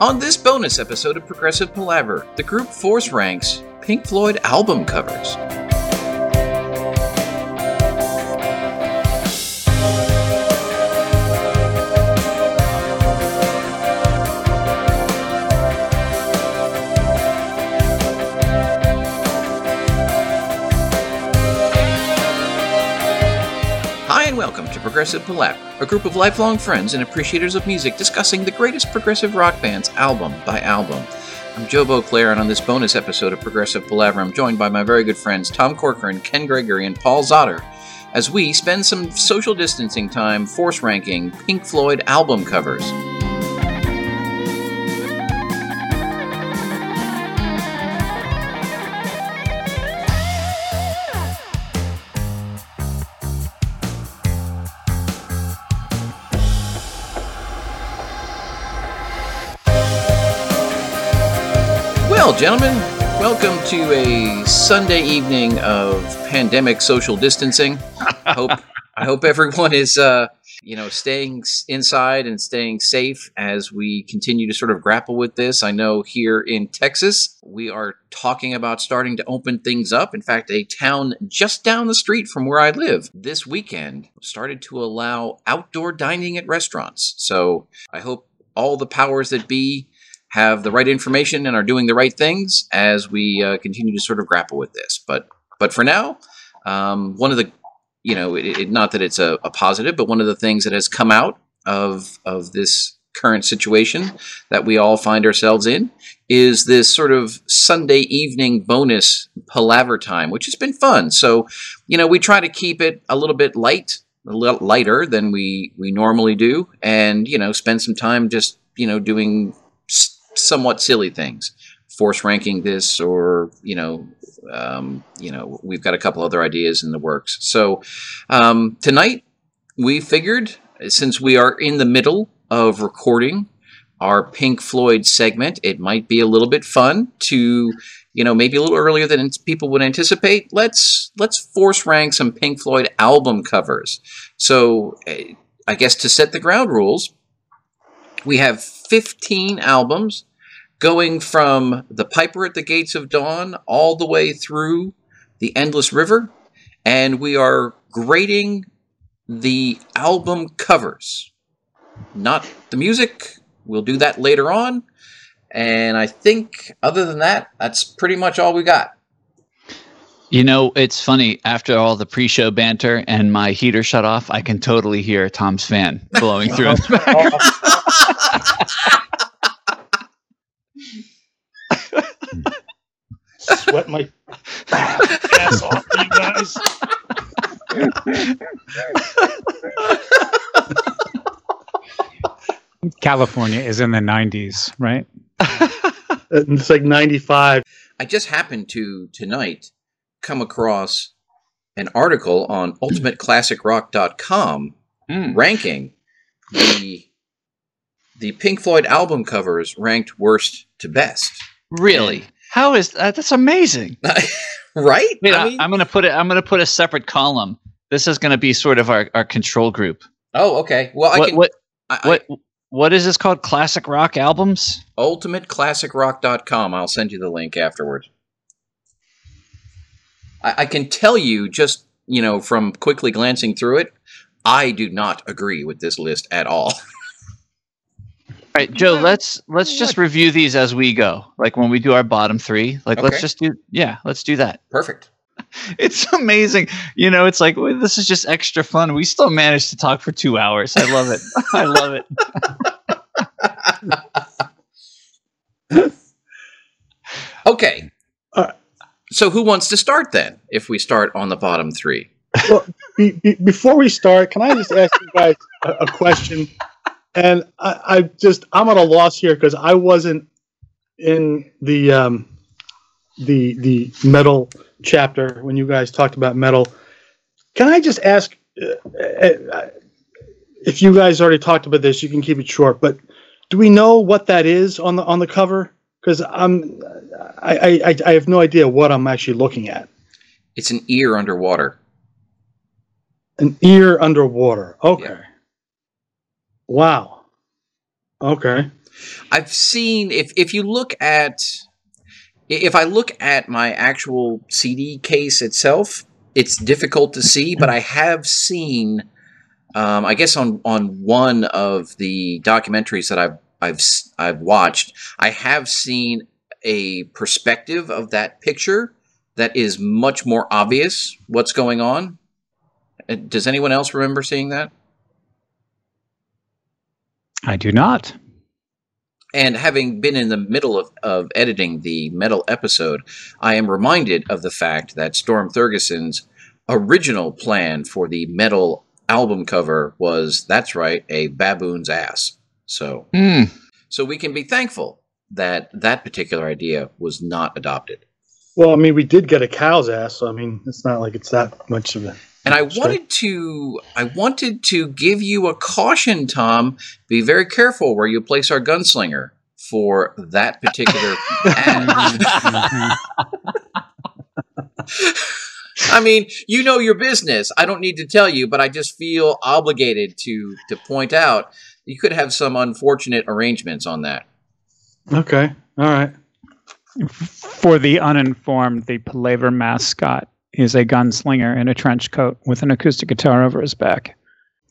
On this bonus episode of Progressive Palaver, the group force ranks Pink Floyd album covers. Progressive Palaver, a group of lifelong friends and appreciators of music discussing the greatest progressive rock bands album by album. I'm Joe Beauclair, and on this bonus episode of Progressive Palaver, I'm joined by my very good friends Tom Corcoran, Ken Gregory, and Paul Zotter as we spend some social distancing time force ranking Pink Floyd album covers. Well, gentlemen, welcome to a Sunday evening of pandemic social distancing. I hope I hope everyone is uh, you know staying inside and staying safe as we continue to sort of grapple with this. I know here in Texas, we are talking about starting to open things up. In fact, a town just down the street from where I live this weekend started to allow outdoor dining at restaurants. So, I hope all the powers that be have the right information and are doing the right things as we uh, continue to sort of grapple with this. But but for now, um, one of the you know it, it, not that it's a, a positive, but one of the things that has come out of of this current situation that we all find ourselves in is this sort of Sunday evening bonus palaver time, which has been fun. So you know we try to keep it a little bit light. A little lighter than we we normally do, and you know, spend some time just you know doing somewhat silly things. Force ranking this or you know um, you know we've got a couple other ideas in the works. So um, tonight we figured since we are in the middle of recording our pink floyd segment it might be a little bit fun to you know maybe a little earlier than people would anticipate. Let's let's force rank some pink floyd album covers. So eh, i guess to set the ground rules we have 15 albums going from The Piper at the Gates of Dawn all the way through The Endless River. And we are grading the album covers, not the music. We'll do that later on. And I think, other than that, that's pretty much all we got. You know, it's funny. After all the pre-show banter and my heater shut off, I can totally hear Tom's fan blowing through. in the background. Sweat my ass off, you guys. California is in the 90s, right? It's like 95. I just happened to tonight come across an article on ultimateclassicrock.com Mm. ranking the the Pink Floyd album covers ranked worst to best. Really? How is that? That's amazing. right? Wait, I I mean- am going to put it. I'm going to put a separate column. This is going to be sort of our, our control group. oh, okay. Well, I what can. what I, I, what what is this called? Classic rock albums? ultimateclassicrock.com. I'll send you the link afterwards. I, I can tell you just you know from quickly glancing through it, I do not agree with this list at all. All right, Joe. Let's let's just review these as we go. Like when we do our bottom three. Like Okay. let's just do. Yeah, let's do that. Perfect. It's amazing. You know, it's like well, this is just extra fun. We still managed to talk for two hours. I love it. I love it. Okay. Uh, so who wants to start then? If we start on the bottom three. Well, be, be, before we start, can I just ask you guys a, a question? And I, I just I'm at a loss here because I wasn't in the um, the the Meddle chapter when you guys talked about Meddle. Can I just ask uh, uh, if you guys already talked about this? You can keep it short, but do we know what that is on the on the cover? Because I'm I, I I have no idea what I'm actually looking at. It's an ear underwater. An ear underwater. Okay. Yeah. Wow. Okay. I've seen if if you look at if I look at my actual CD case itself, it's difficult to see, but I have seen um, I guess on on one of the documentaries that I've I've I've watched, I have seen a perspective of that picture that is much more obvious what's going on. Uh, Does anyone else remember seeing that? I do not. And having been in the middle of, of editing the Meddle episode, I am reminded of the fact that Storm Thorgerson's original plan for the Meddle album cover was that's right, a baboon's ass. So Hmm. so we can be thankful that that particular idea was not adopted. Well, I mean, we did get a cow's ass, so I mean, it's not like it's that much of a. And I wanted to I wanted to give you a caution, Tom. Be very careful where you place our gunslinger for that particular ad. I mean, you know your business. I don't need to tell you, but I just feel obligated to to point out you could have some unfortunate arrangements on that. Okay. All right. For the uninformed, the Palaver mascot is a gunslinger in a trench coat with an acoustic guitar over his back.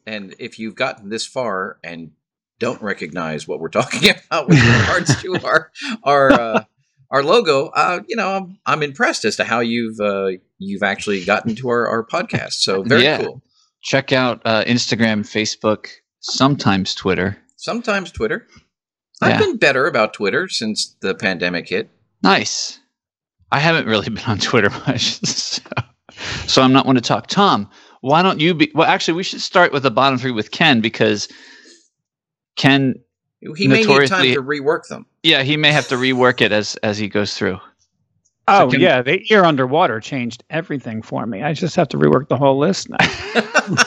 And if you've gotten this far and don't recognize what we're talking about with regards to our our uh, our logo, uh, you know, I'm I'm impressed as to how you've uh, you've actually gotten to our, our podcast. So very Yeah. cool. Check out uh, Instagram, Facebook, sometimes Twitter. Sometimes Twitter. I've been better about Twitter since the pandemic hit. Nice. I haven't really been on Twitter much, so, so I'm not one to talk. Tom, why don't you be? Well, actually, we should start with the bottom three with Ken because Ken, He may need time to rework them. yeah, he may have to rework it as as he goes through. Oh can- yeah, the ear underwater changed everything for me. I just have to rework the whole list now.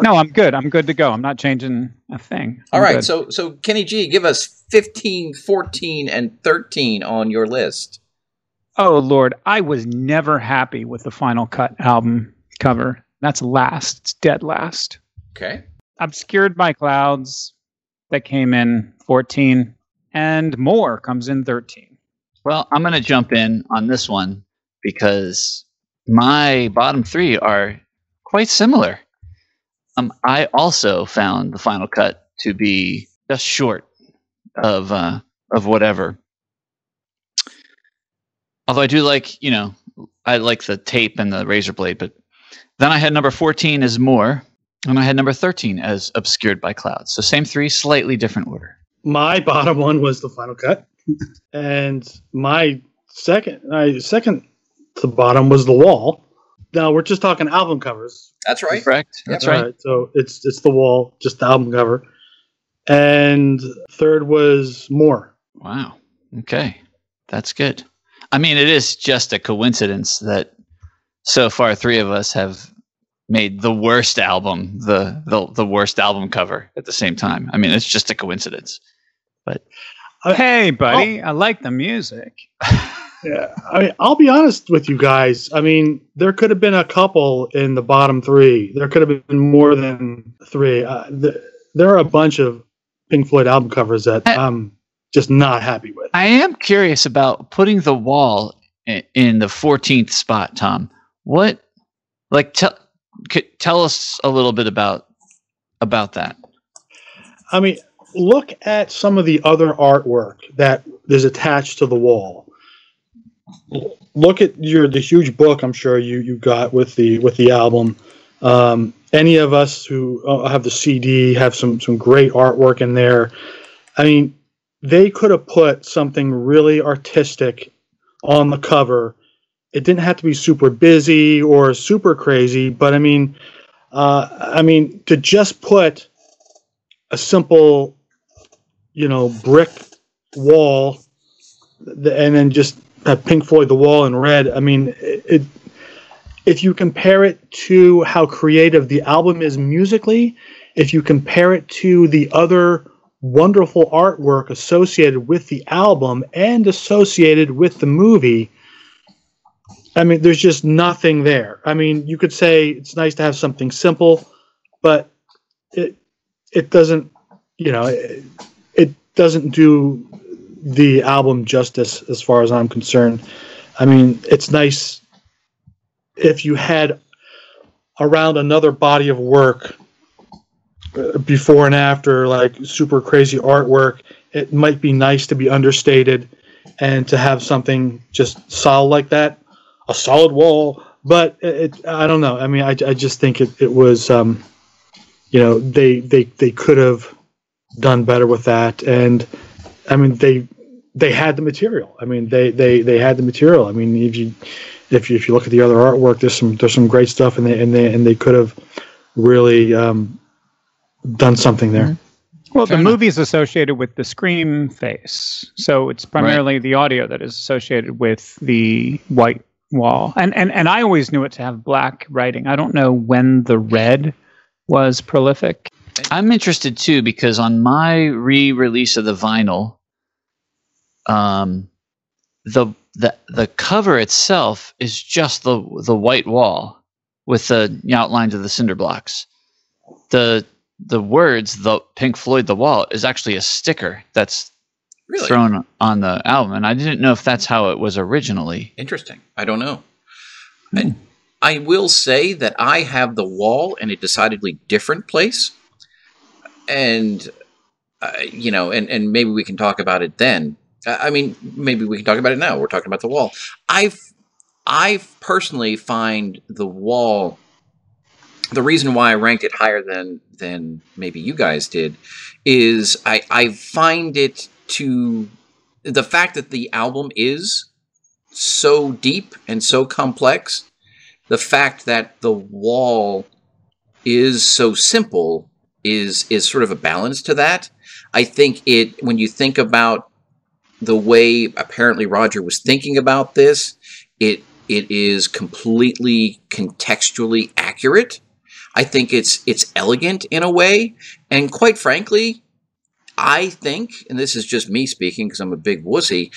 no, I'm good. I'm good to go. I'm not changing a thing. All I'm right, good. so so Kenny G, give us 15, 14, and 13 on your list. Oh Lord, I was never happy with the Final Cut album cover. That's last. It's dead last. Okay. Obscured by Clouds that came in 14 and more comes in 13. Well, I'm going to jump in on this one because my bottom three are quite similar. Um, I also found the final cut to be just short of uh, of whatever. Although I do like, you know, I like the tape and the razor blade, but then I had number 14 as more, and I had number 13 as obscured by clouds. So same three, slightly different order. My bottom one was the final cut, and my second, my second to bottom was the wall. Now we're just talking album covers. That's right. Correct? That's All right. So it's it's the wall, just the album cover, and third was more. Wow. Okay. That's good. I mean, it is just a coincidence that so far three of us have made the worst album, the the, the worst album cover at the same time. I mean, it's just a coincidence. But Hey, buddy, I like the music. Yeah, I mean, I'll be honest with you guys. I mean, there could have been a couple in the bottom three. There could have been more than three. Uh, th- there are a bunch of Pink Floyd album covers that I- I'm just not happy with. I am curious about putting the wall in, the 14th spot, Tom. What like tell tell us a little bit about about that. I mean, look at some of the other artwork that is attached to the wall. Look at your the huge book I'm sure you you got with the with the album. Um, any of us who uh, have the CD have some some great artwork in there. I mean, they could have put something really artistic on the cover. It didn't have to be super busy or super crazy, but I mean, uh, I mean to just put a simple, you know, brick wall, and then just have Pink Floyd the wall in red. I mean, it. If you compare it to how creative the album is musically, if you compare it to the other wonderful artwork associated with the album and associated with the movie, I mean, there's just nothing there. I mean, you could say it's nice to have something simple, but it it doesn't you know, it, it doesn't do the album justice as far as I'm concerned. I mean, it's nice if you had around another body of work before and after, like super crazy artwork. It might be nice to be understated and to have something just solid like that, a solid wall. But it, I don't know. I mean, I, I just think it, it was, um, you know, they they they could have done better with that. And I mean, they they had the material. I mean, they they they had the material. I mean, if you if you if you look at the other artwork, there's some there's some great stuff, and they and they and they could have really um, done something there. Well, Fair the enough. movie is associated with the scream face, so it's primarily the audio that is associated with the white wall. And and and I always knew it to have black writing. I don't know when the red was prolific. I'm interested too because on my re-release of the vinyl, um, the the the cover itself is just the the white wall with the outlines of the cinder blocks. The the words the Pink Floyd the wall is actually a sticker that's Really thrown on the album, and I didn't know if that's how it was originally. interesting. I don't know. I, I will say that I have the wall in a decidedly different place, and uh, you know, and and maybe we can talk about it then. Uh, I mean, maybe we can talk about it now. We're talking about the wall. I've I personally find the wall. The reason why I ranked it higher than than maybe you guys did is I I find it to the fact that the album is so deep and so complex. The fact that the wall is so simple is is sort of a balance to that. I think it when you think about the way apparently Roger was thinking about this, it it is completely contextually accurate. I think it's it's elegant in a way, and quite frankly, I think, and this is just me speaking because I'm a big wussy,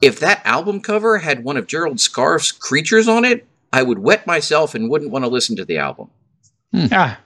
if that album cover had one of Gerald Scarfe's creatures on it, I would wet myself and wouldn't want to listen to the album. Ah.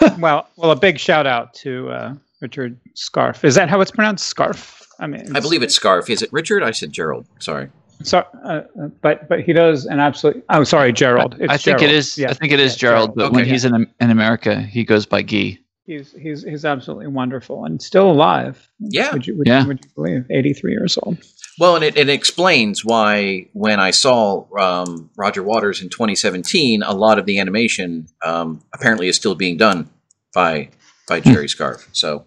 well, well, a big shout out to uh, Richard Scarfe. Is that how it's pronounced? Scarfe. I mean, I believe it's Scarfe. Is it Richard? I said Gerald. Sorry. So, uh, uh, but but he does an absolute. Oh, sorry, Gerald. It's I think Gerald. it is. Yeah, I think it is yeah, Gerald, but when Okay. he's in in America, he goes by Guy. He's he's he's absolutely wonderful and still alive. Yeah. Would you would, Yeah. you, would you believe? Eighty three years old. Well, and it, it explains why when I saw um, Roger Waters in 2017, a lot of the animation um, apparently is still being done by by Jerry Scarfe. So,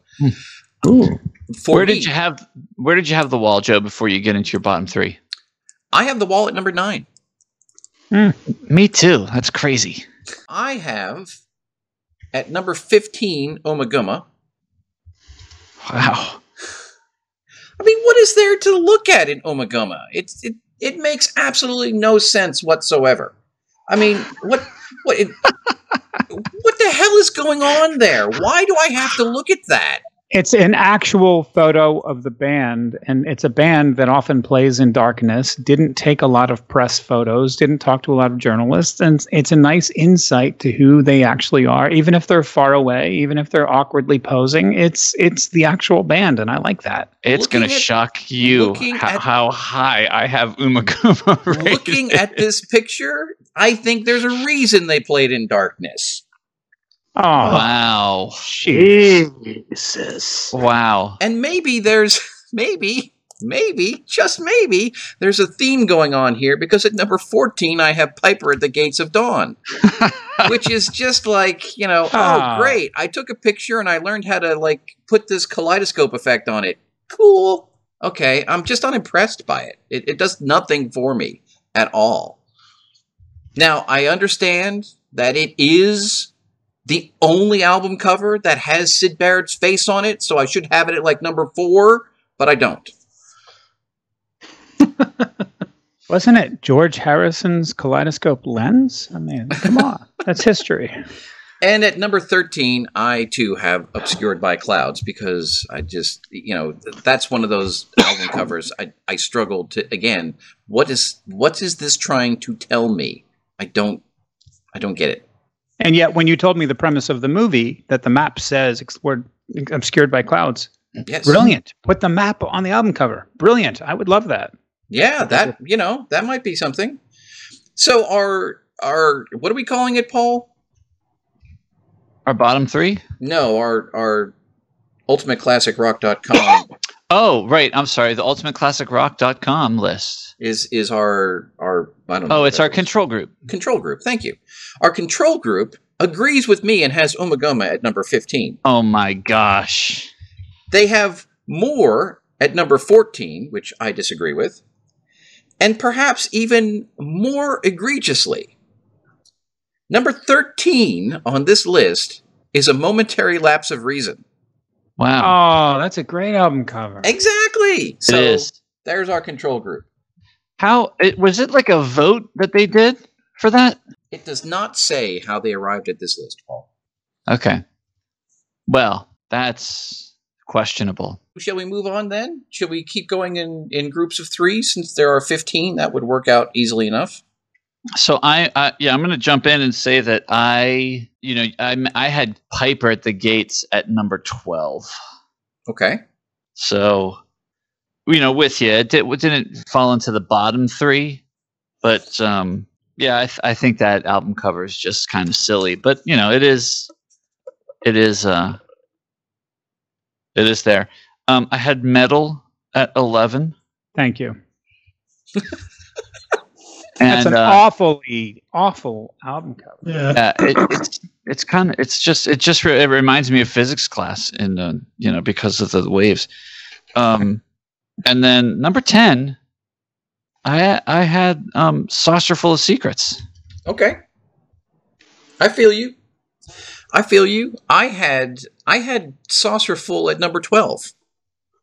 Ooh. where me, did you have Where did you have the wall, Joe? Before you get into your bottom three. I have the wall at number nine. Hmm. Me too. That's crazy. I have at number 15 Ummagumma. Wow. I mean, what is there to look at in Ummagumma? It's it it makes absolutely no sense whatsoever. I mean, what what it, what the hell is going on there? Why do I have to look at that? It's an actual photo of the band, and it's a band that often plays in darkness. Didn't take a lot of press photos. Didn't talk to a lot of journalists, and it's a nice insight to who they actually are, even if they're far away, even if they're awkwardly posing. It's it's the actual band, and I like that. It's going to shock you how, at- how high I have Ummagumma rated. Looking at this picture, I think there's a reason they played in darkness. Oh, Wow. Jesus. Wow. And maybe there's maybe maybe just maybe there's a theme going on here because at number 14 I have Piper at the Gates of Dawn. which is just like you know Ah. oh great i took a picture and i learned how to like put this kaleidoscope effect on it cool okay i'm just unimpressed by it it, it does nothing for me at all now i understand that it is the only album cover that has syd barrett's face on it so i should have it at like number four but i don't wasn't it George Harrison's kaleidoscope lens? I mean, come on, that's history. And at number 13, I too have Obscured by Clouds because I just, you know, that's one of those album covers I, I struggled to, again, what is, what is this trying to tell me? I don't, I don't get it. And yet, when you told me the premise of the movie, that the map says explored obscured by clouds. Yes. Brilliant. Put the map on the album cover. Brilliant. I would love that. Yeah, that you know that might be something. So our our what are we calling it, Paul? Our bottom three? No, our our ultimateclassicrock.com Oh, right. I'm sorry. The ultimateclassicrock.com list. is is our our I don't know. Oh, it's our control group. control group. Thank you. Our control group agrees with me and has Ummagumma at number 15. Oh my gosh. They have more at number 14, which I disagree with, and perhaps even more egregiously. Number 13 on this list is a momentary lapse of reason. Wow. Oh, that's a great album cover. Exactly. So it is. there's our control group. How it was it like a vote that they did for that? It does not say how they arrived at this list, Paul. Okay. Well, that's questionable. Shall we move on then? Shall we keep going in, in groups of three since there are 15? That would work out easily enough. So I, I yeah, I'm going to jump in and say that I, you know, I I had Piper at the gates at number 12. Okay. So, you know, with you, it, did, it didn't fall into the bottom three, but um, yeah, I, th- I think that album cover is just kind of silly. But you know, it is, it is, uh, it is there. Um, I had Meddle at eleven, Thank you. and That's an uh, awfully awful album cover. Yeah. yeah, it, it's it's kind of it's just it just re- it reminds me of physics class in uh, you know because of the waves. Um, and then number ten, I I had um, saucerful of secrets. Okay. I feel you. I feel you. I had I had Saucerful at number 12,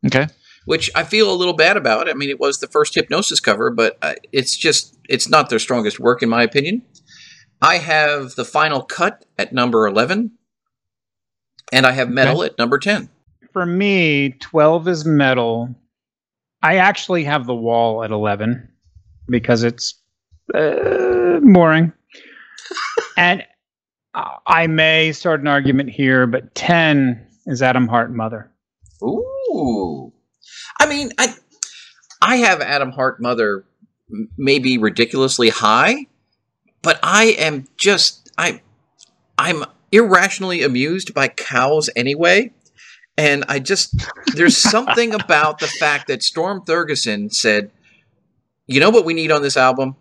Okay, which I feel a little bad about. I mean, it was the first Hipgnosis cover, but uh, it's just it's not their strongest work in my opinion. I have the final cut at number 11 and I have Meddle at number 10. For me, 12 is Meddle. I actually have the wall at 11 because it's uh, boring. and I- I may start an argument here, but 10 is Atom Heart Mother. Ooh. I mean, I I have Atom Heart Mother maybe ridiculously high, but I am just I I'm irrationally amused by cows anyway. And I just there's something about the fact that Storm Thorgerson said, "You know what we need on this album?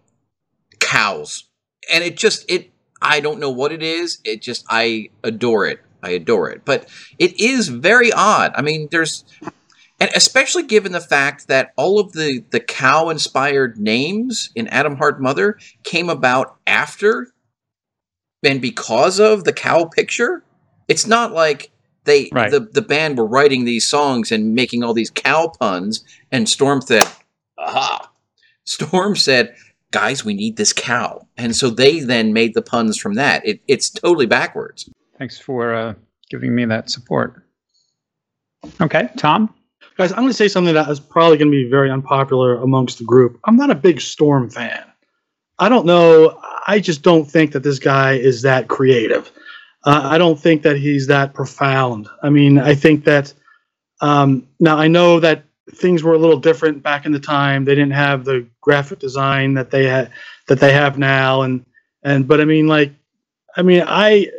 Cows." And it just it I don't know what it is. It just I adore it. I adore it. But it is very odd. I mean, there's and especially given the fact that all of the the cow inspired names in Atom Heart Mother came about after and because of the cow picture. It's not like they Right. the the band were writing these songs and making all these cow puns and Storm said, "Aha." Storm said, "Guys, we need this cow." And so they then made the puns from that. It, it's totally backwards. Thanks for uh, giving me that support. Okay, Tom? Guys, I'm going to say something that is probably going to be very unpopular amongst the group. I'm not a big Storm fan. I don't know. I just don't think that this guy is that creative. Uh, I don't think that he's that profound. I mean, I think that um, now I know that things were a little different back in the time. They didn't have the graphic design that they had that they have now, and and but I mean, like, I mean, I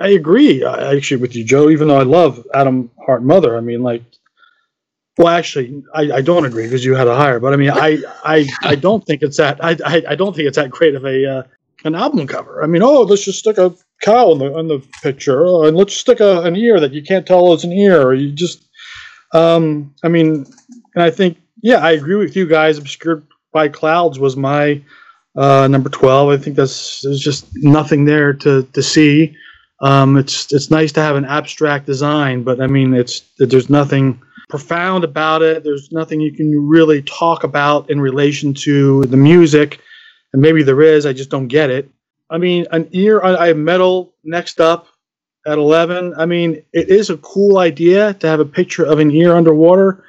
I agree actually with you, Joe. Even though I love Atom Heart Mother, I mean, like, well, actually, I, I don't agree because you had a higher. But I mean, I I, I don't think it's that. I, I I don't think it's that great of a uh, an album cover. I mean, oh, let's just stick a cow in the in the picture, oh, and let's stick a, an ear that you can't tell is an ear, or you just. Um, I mean, and I think yeah, I agree with you guys. Obscured by clouds was my uh, number twelve. I think that's there's just nothing there to to see. Um, it's it's nice to have an abstract design, but I mean, it's there's nothing profound about it. There's nothing you can really talk about in relation to the music, and maybe there is. I just don't get it. I mean, an ear. I I have Meddle next up at 11. I mean, it is a cool idea to have a picture of an ear underwater,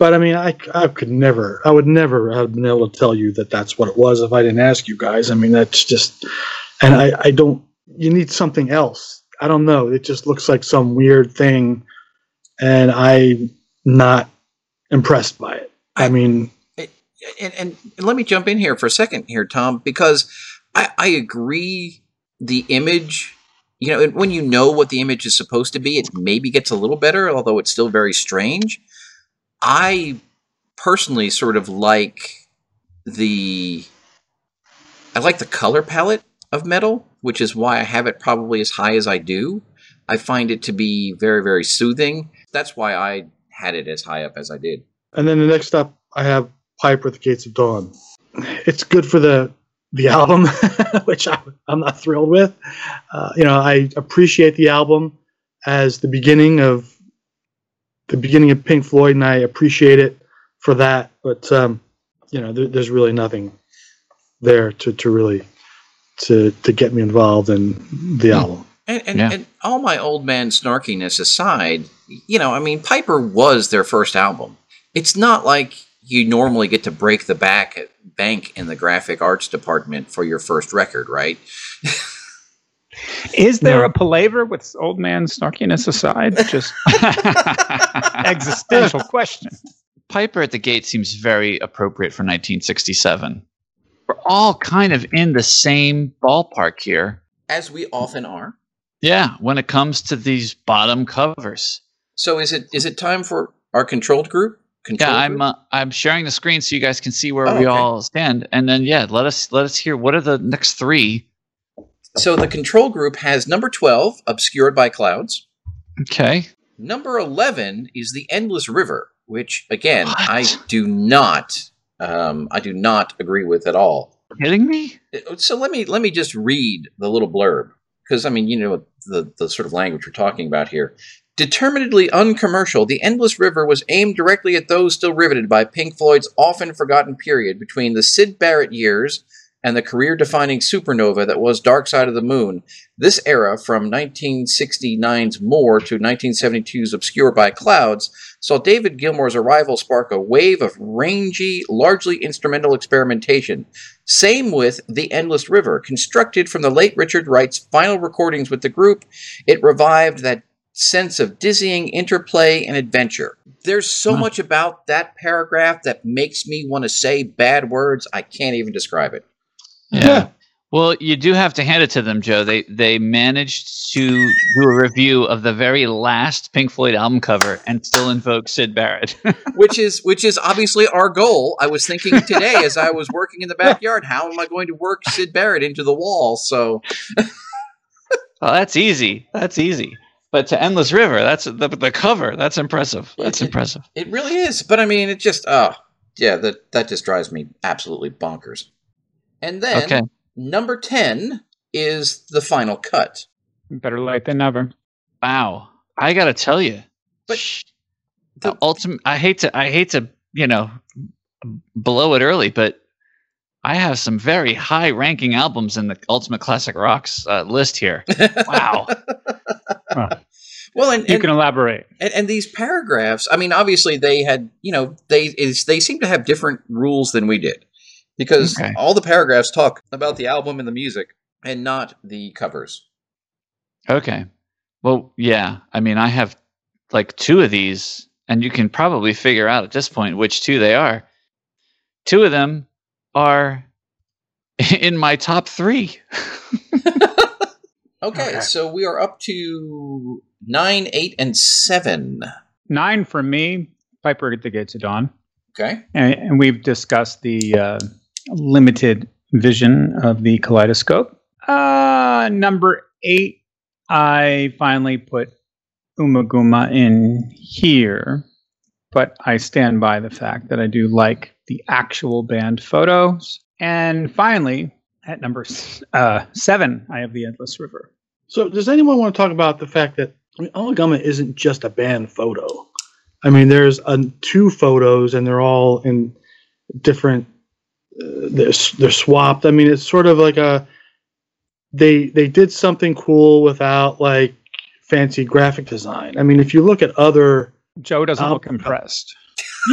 but I mean, I, I could never, I would never have been able to tell you that that's what it was if I didn't ask you guys. I mean, that's just, and I, I don't, you need something else. I don't know. It just looks like some weird thing and I'm not impressed by it. I, mean, and, and let me jump in here for a second here, Tom, because I, I agree the image, you know, when you know what the image is supposed to be, it maybe gets a little better, although it's still very strange. I personally sort of like the I like the color palette of Meddle, which is why I have it probably as high as I do. I find it to be very, very soothing. That's why I had it as high up as I did. and then the next up, I have Piper at the Gates of Dawn. It's good for the the album, which I, I'm not thrilled with. Uh, you know, I appreciate the album as the beginning of the beginning of Pink Floyd, and I appreciate it for that. But um, you know, there, there's really nothing there to, to really to to get me involved in the album. And, and, Yeah. and all my old man snarkiness aside, you know, I mean, Piper was their first album. It's not like you normally get to break the back bank in the graphic arts department for your first record, right? Is there No. a palaver with old man snarkiness aside? Just existential question. Piper at the Gate seems very appropriate for 1967. We're all kind of in the same ballpark here. As we often are. Yeah, when it comes to these bottom covers. So is it is it time for our controlled group? Controlled Yeah, I'm uh, I'm sharing the screen so you guys can see where Oh, we okay. all stand, and then yeah, let us let us hear what are the next three. so the control group has number 12, Obscured by Clouds. Okay, Number 11 is The Endless River, which again, What? I do not um, I do not agree with at all. kidding me? so let me let me just read the little blurb because I mean you know the the sort of language we're talking about here. Determinedly uncommercial, The Endless River was aimed directly at those still riveted by Pink Floyd's often forgotten period between the Syd Barrett years and the career-defining supernova that was Dark Side of the Moon. This era, from 1969's More to 1972's Obscure by Clouds, saw David Gilmour's arrival spark a wave of rangy, largely instrumental experimentation. Same with The Endless River. Constructed from the late Richard Wright's final recordings with the group, it revived that sense of dizzying interplay and adventure. There's so Huh. much about that paragraph that makes me want to say bad words. I can't even describe it. Yeah. Well, you do have to hand it to them, Joe. They they managed to do a review of the very last Pink Floyd album cover and still invoke Syd Barrett. which is which is obviously our goal. I was thinking today as I was working in the backyard, how am I going to work Syd Barrett into the wall? So well, that's easy. That's easy. But to Endless River, that's the, the cover. That's impressive. That's It- it- impressive. it really is. But I mean, it just oh yeah, that that just drives me absolutely bonkers. And then Okay. Number ten is the final cut. Better late than never. Wow. I gotta tell you, But sh- the- the ultimate. I hate to. I hate to. You know, blow it early, but I have some very high-ranking albums in the Ultimate Classic Rocks uh, list here. Wow. Well, and, You and, can elaborate. and and these paragraphs. I mean, obviously they had you know they is they seem to have different rules than we did because Okay. all the paragraphs talk about the album and the music and not the covers. Okay. Well, yeah. I mean, I have like two of these, and you can probably figure out at this point which two they are. Two of them are in my top three. Okay, Okay. so we are up to nine, eight, and seven. Nine for me. Piper at the Gates of Dawn. Okay. And, and we've discussed the uh, limited vision of the kaleidoscope. Uh, number eight, I finally put Ummagumma in here, but I stand by the fact that I do like the actual band photos. And finally, at number uh, seven, I have the Endless River. So, does anyone want to talk about the fact that I mean, Oligama isn't just a band photo? I mean, there's uh, two photos, and they're all in different. They're they're swapped. I mean, it's sort of like a. They they did something cool without like fancy graphic design. I mean, if you look at other, Joe doesn't Um, look impressed.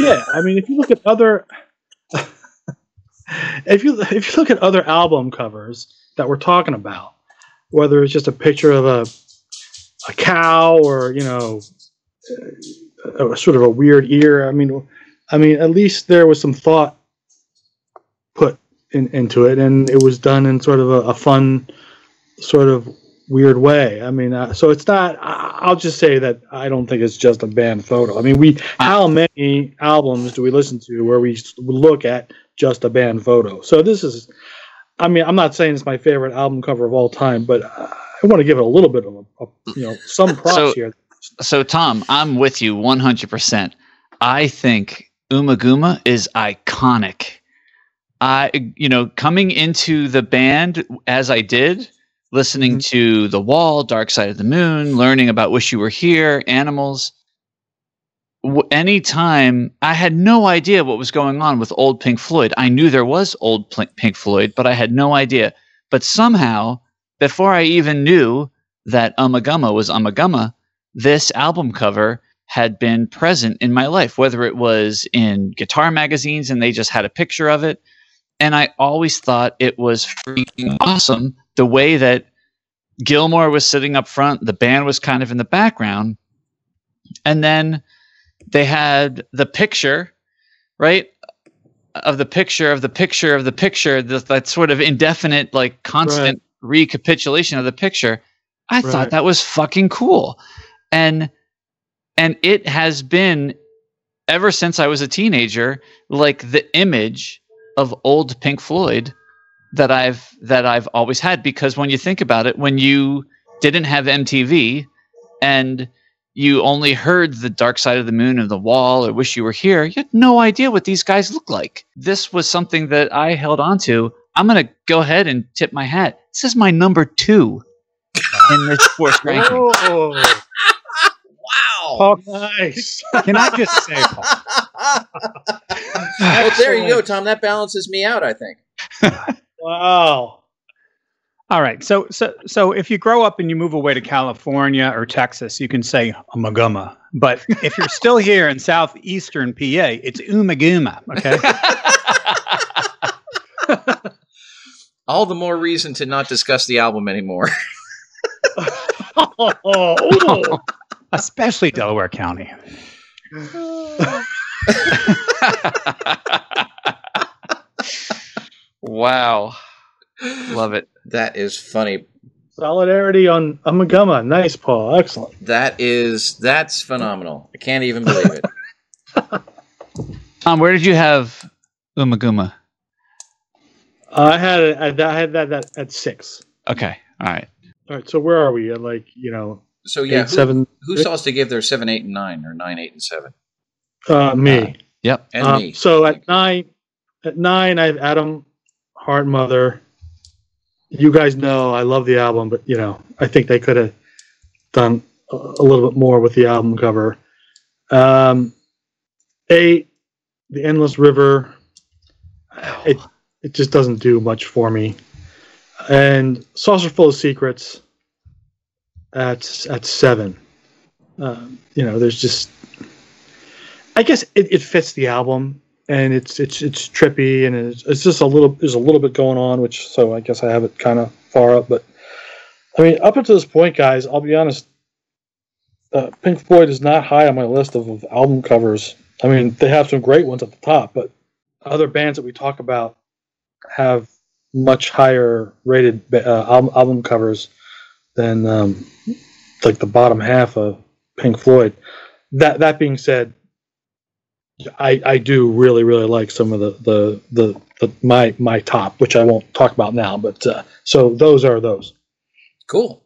yeah, I mean, if you look at other, if you if you look at other album covers that we're talking about, whether it's just a picture of a a cow or you know a, a sort of a weird ear. I mean, I mean, at least there was some thought put in, into it, and it was done in sort of a, a fun, sort of weird way. I mean, uh, so it's not. I, I'll just say that I don't think it's just a band photo. I mean, we how many albums do we listen to where we look at just a band photo? So this is. I mean, I'm not saying it's my favorite album cover of all time, but I I want to give it a little bit of a, a you know some props So- here. So Tom, I'm with you 100%. I think Ummagumma is iconic. I you know, coming into the band as I did, listening mm-hmm. to The Wall, Dark Side of the Moon, learning about Wish You Were Here, Animals, w- anytime I had no idea what was going on with old Pink Floyd. I knew there was old Pl- Pink Floyd, but I had no idea. But somehow, before I even knew that Ummagumma was Ummagumma, this album cover had been present in my life, whether it was in guitar magazines and they just had a picture of it. And I always thought it was freaking awesome the way that Gilmour was sitting up front, the band was kind of in the background. And then they had the picture, right? Of the picture of the picture of the picture, that, that sort of indefinite, like constant recapitulation of the picture. I thought that was fucking cool. And and it has been ever since I was a teenager, like the image of old Pink Floyd that I've that I've always had because when you think about it, when you didn't have MTV and you only heard the Dark Side of the Moon and the Wall or Wish You Were Here, you had no idea what these guys look like. This was something that I held on to. I'm gonna go ahead and tip my hat. This is my number two in this fourth ranking. Oh, Wow. Paul, nice. can I just say, Paul? well, there you go, Tom. That balances me out, I think. Wow. All right. So so so if you grow up and you move away to California or Texas, you can say Umaguma. But if you're still here in southeastern PA, it's Umaguma. Okay. All the more reason to not discuss the album anymore. Oh, Especially Delaware County. Wow. Love it. That is funny. solidarity on Amagama. Nice, Paul. Excellent. That is that's phenomenal. I can't even believe it. Tom, where did you have Ummagumma? Uh, I had it. I I had that, that at six. Okay. All right. All right. So where are we? At like you know, So yeah, eight, who, seven. who saw us to give their seven, eight, and nine, or nine, eight, and seven, Uh, me. Yep. and Uh, me. So at nine, at nine, I have Atom, Heart Mother. You guys know I love the album, but you know I think they could have done a, a little bit more with the album cover. Um, eight, the Endless River. It it just doesn't do much for me. And Saucerful of Secrets. At at seven. Um, you know, there's just I guess it, it fits the album and it's it's it's trippy and it's, it's just a little there's a little bit going on which so I guess I have it kind of far up but I mean up until this point guys I'll be honest uh, Pink Floyd is not high on my list of, of album covers. I mean they have some great ones at the top but other bands that we talk about have much higher rated uh, album, album covers than um, like the bottom half of Pink Floyd. That that being said I, I do really really like some of the the, the, the my my top, which I won't talk about now. But uh, so those are those. Cool.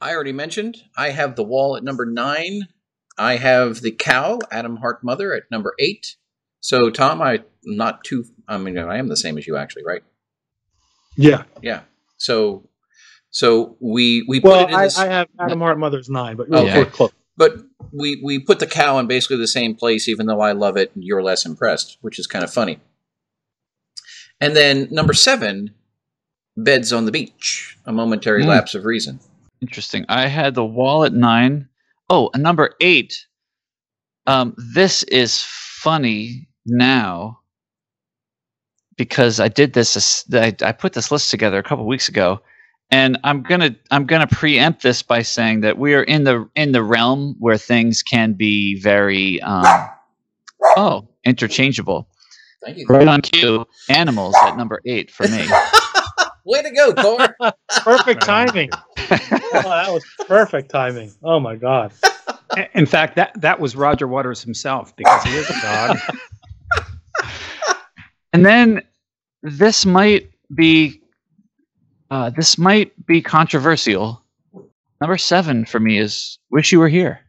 I already mentioned I have the wall at number nine. I have the cow, Atom Heart Mother, at number eight. So Tom, I not too. I mean, I am the same as you actually, right? Yeah. Yeah. So, so we we Well, it in I, this, I have Atom Heart Mother's nine, but Oh, we're close. But we we put the cow in basically the same place, even though I love it and you're less impressed, which is kind of funny. And then number seven, beds on the beach, a momentary Hmm. lapse of reason. Interesting. I had the wall at nine. Oh, and number eight. Um, this is funny now because I did this. I, I put this list together a couple weeks ago, and I'm gonna I'm gonna preempt this by saying that we are in the in the realm where things can be very um, oh interchangeable. Thank you. Right on cue. Animals at number eight for me. Way to go, Thor. Perfect timing. oh, that was perfect timing. Oh my god. In fact, that that was Roger Waters himself because he is a dog. and then this might be uh, this might be controversial. Number seven for me is "Wish You Were Here."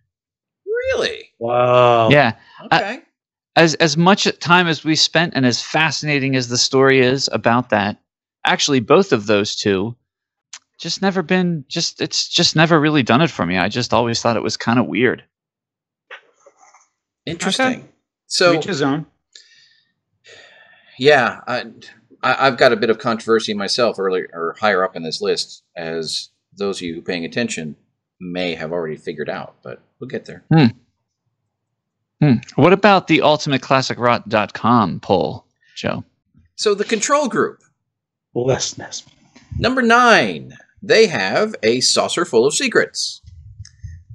really? Wow. Yeah, Okay. as as much time as we spent and as fascinating as the story is about that, actually both of those two just never been just it's just never really done it for me. I just always thought it was kind of weird. Interesting. So Reach his own. yeah, I, I I've got a bit of controversy myself earlier or higher up in this list, as those of you who paying attention may have already figured out, but we'll get there. Hmm. What about the ultimateclassicrock.com poll, Joe? So the control group, Blessness. number nine, they have a saucerful of secrets.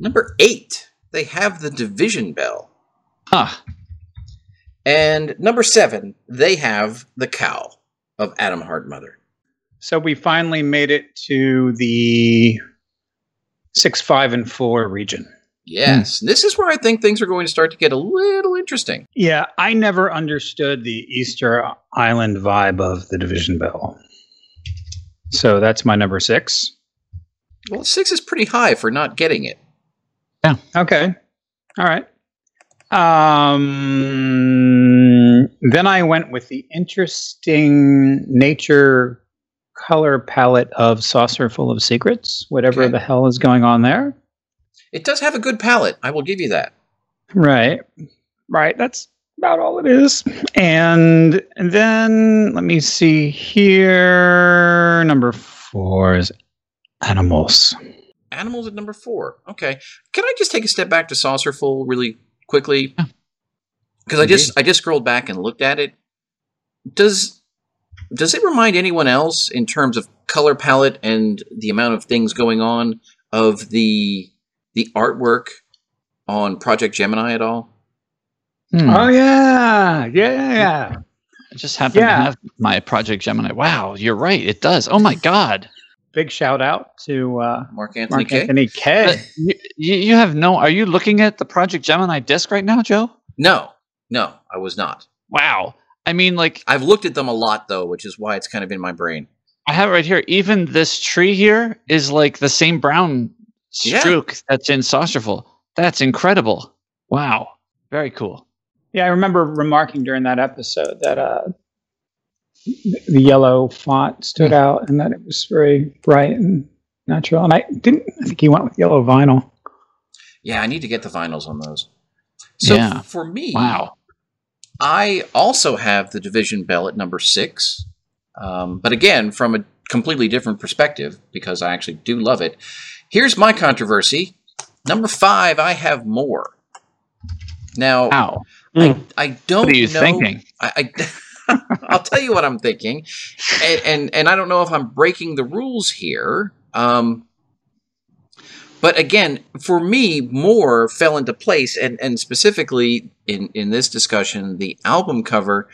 Number eight, they have the division bell. Huh. And number seven, they have the cow of Atom Heart Mother. So we finally made it to the six, five, and four region. Yes, this is where I think things are going to start to get a little interesting. Yeah, I never understood the Easter Island vibe of the Division Bell. So that's my number six. Well, six is pretty high for not getting it. Yeah. Okay. All right. Um, then I went with the interesting nature color palette of Saucerful of Secrets, whatever Okay. the hell is going on there. It does have a good palette. I will give you that. Right. Right. That's about all it is. And, and then let me see here. Number four is animals. Animals at number four. Okay. Can I just take a step back to Saucerful really quickly? Yeah. Because I just I just scrolled back and looked at it. Does does it remind anyone else in terms of color palette and the amount of things going on of the the artwork on Project Gemini at all? Hmm. Oh, yeah. Yeah. Yeah. I just happen Yeah. to have my Project Gemini. Wow, you're right. It does. Oh my God. Big shout out to uh, Mark Anthony Mark Kay? Anthony K. Uh, you, you you have no. Are you looking at the Project Gemini disc right now, Joe? No, no, I was not. Wow. I mean, like I've looked at them a lot though, which is why it's kind of in my brain. I have it right here. Even this tree here is like the same brown Yeah. stroke that's in Saucerful. That's incredible. Wow. Very cool. Yeah, I remember remarking during that episode that uh, the yellow font stood out and that it was very bright and natural. And I didn't. I think he went with yellow vinyl. Yeah, I need to get the vinyls on those. So Yeah. for me, Wow. I also have the division bell at number six, um, but again from a completely different perspective because I actually do love it. Here's my controversy: number five, I have more. Now, Wow. I, I don't What are you know. thinking? I, I I'll tell you what I'm thinking, and, and and I don't know if I'm breaking the rules here. Um, but again, for me, more fell into place, and and specifically in in this discussion, the album cover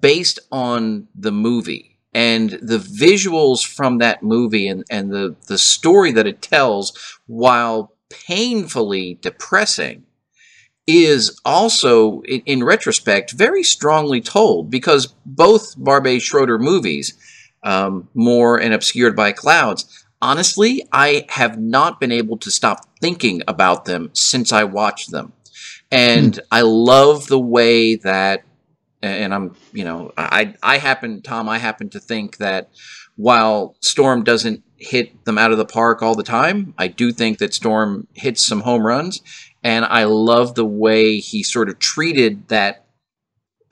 based on the movie. And the visuals from that movie and and the the story that it tells, while painfully depressing is also, in, in retrospect, very strongly told. Because both Barbet Schroeder movies, um, More and Obscured by Clouds, honestly, I have not been able to stop thinking about them since I watched them. And hmm. I love the way that, and I'm, you know, I, I happen, Tom, I happen to think that while Storm doesn't hit them out of the park all the time, I do think that Storm hits some home runs and I love the way he sort of treated that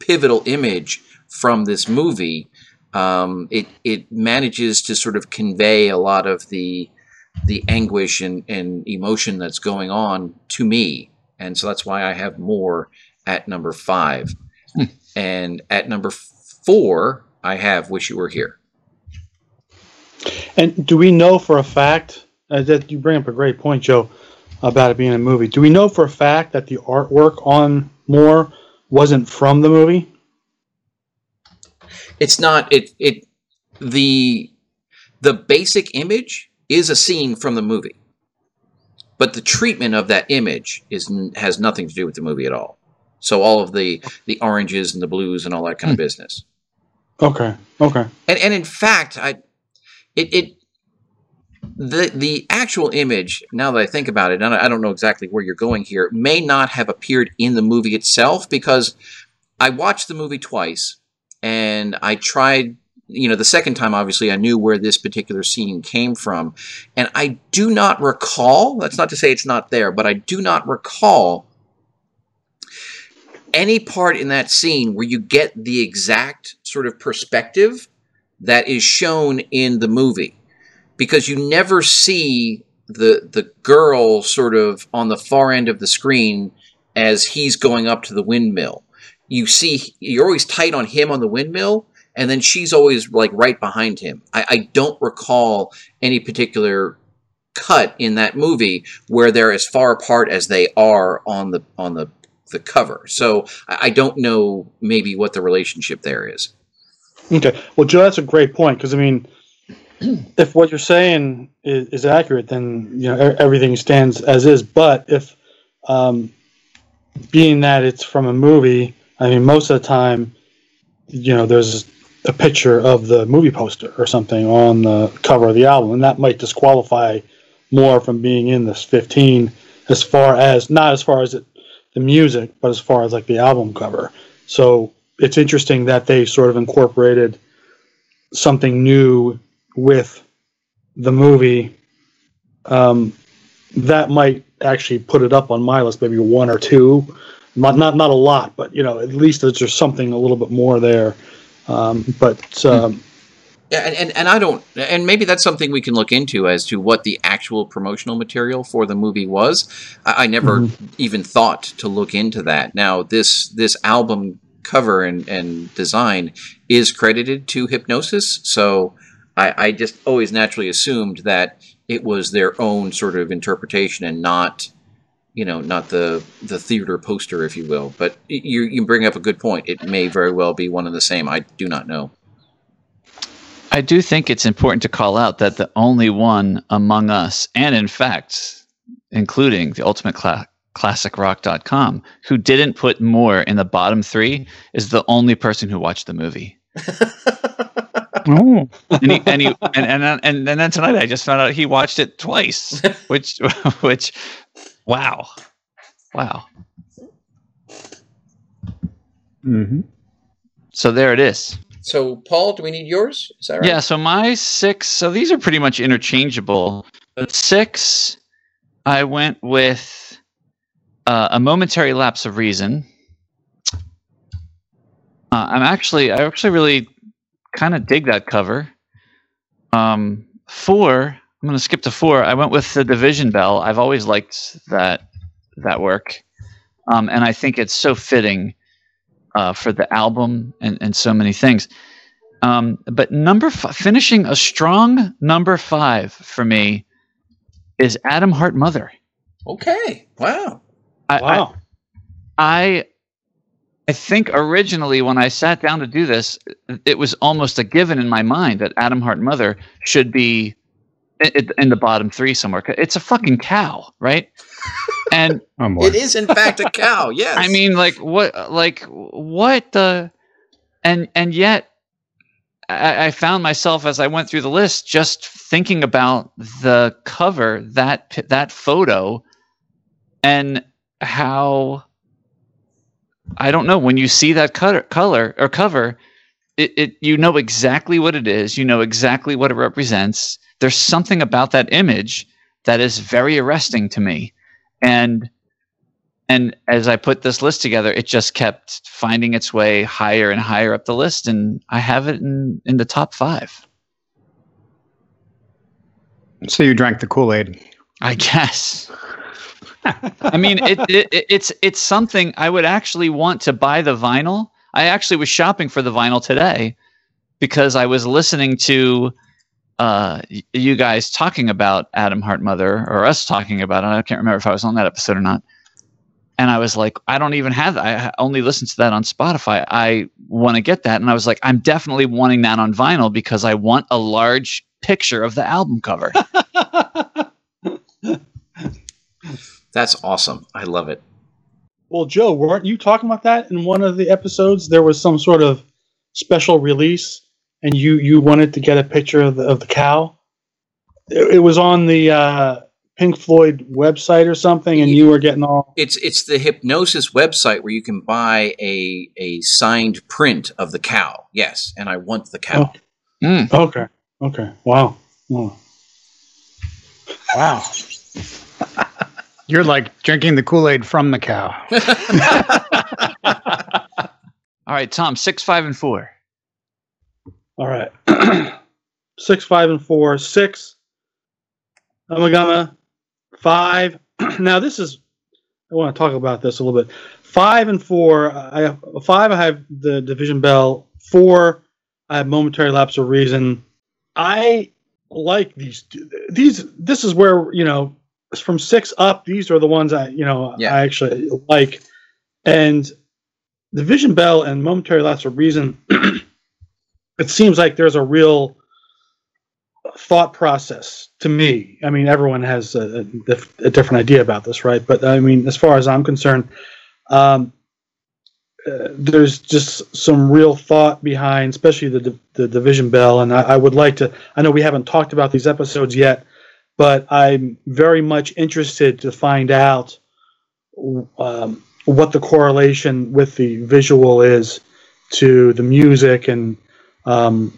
pivotal image from this movie. Um, it it manages to sort of convey a lot of the the anguish and, and emotion that's going on to me, and so that's why I have more at number five, and at number four I have "Wish You Were Here." And do we know for a fact uh, that you bring up a great point, Joe, about it being a movie? Do we know for a fact that the artwork on More wasn't from the movie? It's not it it the the basic image is a scene from the movie. But the treatment of that image is has nothing to do with the movie at all. So all of the the oranges and the blues and all that kind of hmm. business. Okay. Okay. And and in fact, I it it the the actual image now that I think about it, and I don't know exactly where you're going here, may not have appeared in the movie itself because I watched the movie twice and I tried you know the second time obviously I knew where this particular scene came from. And I do not recall that's not to say it's not there but I do not recall any part in that scene where you get the exact sort of perspective that is shown in the movie. Because you never see the the girl sort of on the far end of the screen as he's going up to the windmill you see you're always tight on him on the windmill and then she's always like right behind him i, I don't recall any particular cut in that movie where they're as far apart as they are on the on the the cover so i, I don't know maybe what the relationship there is Okay. Well, Joe, that's a great point because I mean, if what you're saying is, is accurate, then you know everything stands as is. But if um, being that it's from a movie, I mean, most of the time, you know, there's a picture of the movie poster or something on the cover of the album, and that might disqualify more from being in this 15 as far as not as far as it, the music, but as far as like the album cover. So it's interesting that they sort of incorporated something new with the movie. Um, that might actually put it up on my list, maybe one or two. Not not not a lot, but you know, at least there's just something a little bit more there. Um, but um, Yeah, and, and, and I don't, and maybe that's something we can look into as to what the actual promotional material for the movie was. I, I never even thought to look into that. Now, this this album cover and, and design is credited to Hipgnosis, so I, I just always naturally assumed that it was their own sort of interpretation and not, you know, not the the theater poster, if you will. But you you bring up a good point. It may very well be one and the same. I do not know. I do think it's important to call out that the only one among us, and in fact, including the ultimate cla- classicrock.com, who didn't put more in the bottom three is the only person who watched the movie. Oh, And, he, and, he, and, and, and, and then tonight I just found out he watched it twice, which, which, wow. Wow. hmm So there it is. So, Paul, do we need yours? Is that right? Yeah, so my six, so these are pretty much interchangeable. But six, I went with uh, a momentary lapse of reason. Uh, I'm actually, I actually really kind of dig that cover. Um, four, I'm going to skip to four. I went with the Division Bell. I've always liked that that work, um, and I think it's so fitting uh, for the album and, and so many things. Um, but number f- finishing a strong number five for me is Atom Heart Mother. Okay. Wow. I, wow, I, I think originally when I sat down to do this, it was almost a given in my mind that Atom Heart Mother should be in, in the bottom three somewhere. It's a fucking cow, right? And oh. It is, in fact, a cow. Yes. I mean, like what, like what the, and and yet, I, I found myself as I went through the list just thinking about the cover that that photo, and how I don't know when you see that color, color or cover, it, it you know exactly what it is. You know exactly what it represents. There's something about that image that is very arresting to me, and and as I put this list together, it just kept finding its way higher and higher up the list, and I have it in in the top five. So you drank the Kool Aid. I guess. I mean, it, it, it- it's it's something I would actually want to buy the vinyl. I actually was shopping for the vinyl today because I was listening to uh, you guys talking about Atom Heart Mother or us talking about it. I can't remember if I was on that episode or not. And I was like, I don't even have that. I only listen to that on Spotify. I want to get that. And I was like, I'm definitely wanting that on vinyl because I want a large picture of the album cover. That's awesome. I love it. well, Joe, weren't you talking about that in one of the episodes? There was some sort of special release, and you you wanted to get a picture of the, of the cow. It, it was on the uh, Pink Floyd website or something, and you were getting all. It's it's the Hipgnosis website where you can buy a a signed print of the cow. Yes, and I want the cow. Mm. Okay. Okay. Wow. Oh. Wow. You're like drinking the Kool Aid from the cow. All right, Tom, six, five, and four. All right. six, five, and four. Six. Ummagumma. Five. now this is. I want to talk about this a little bit. Five and four. I have five. I have the division bell. Four. I have momentary lapse of reason. I like these. These. This is where you know from six up. These are the ones I you know Yeah. I actually like, and division bell and momentary lapse of reason. it seems like there's a real thought process to me. I mean, everyone has a, a, a different idea about this, right? But I mean, as far as I'm concerned, um, uh, there's just some real thought behind, especially the the division bell. And I, I would like to. I know we haven't talked about these episodes yet, but I'm very much interested to find out um, what the correlation with the visual is to the music and um,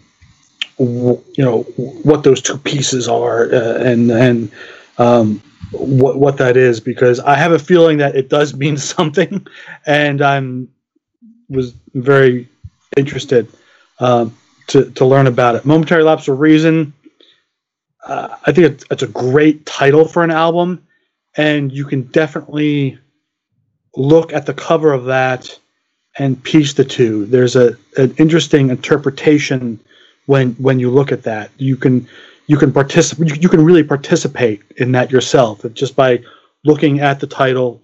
w- you know what those two pieces are uh, and and um, what what that is because I have a feeling that it does mean something, and I'm was very interested um, to to learn about it. Momentary lapse of reason. Uh, I think it's, it's a great title for an album, and you can definitely look at the cover of that and piece the two. There's a an interesting interpretation when when you look at that. You can you can participate. You, you can really participate in that yourself just by looking at the title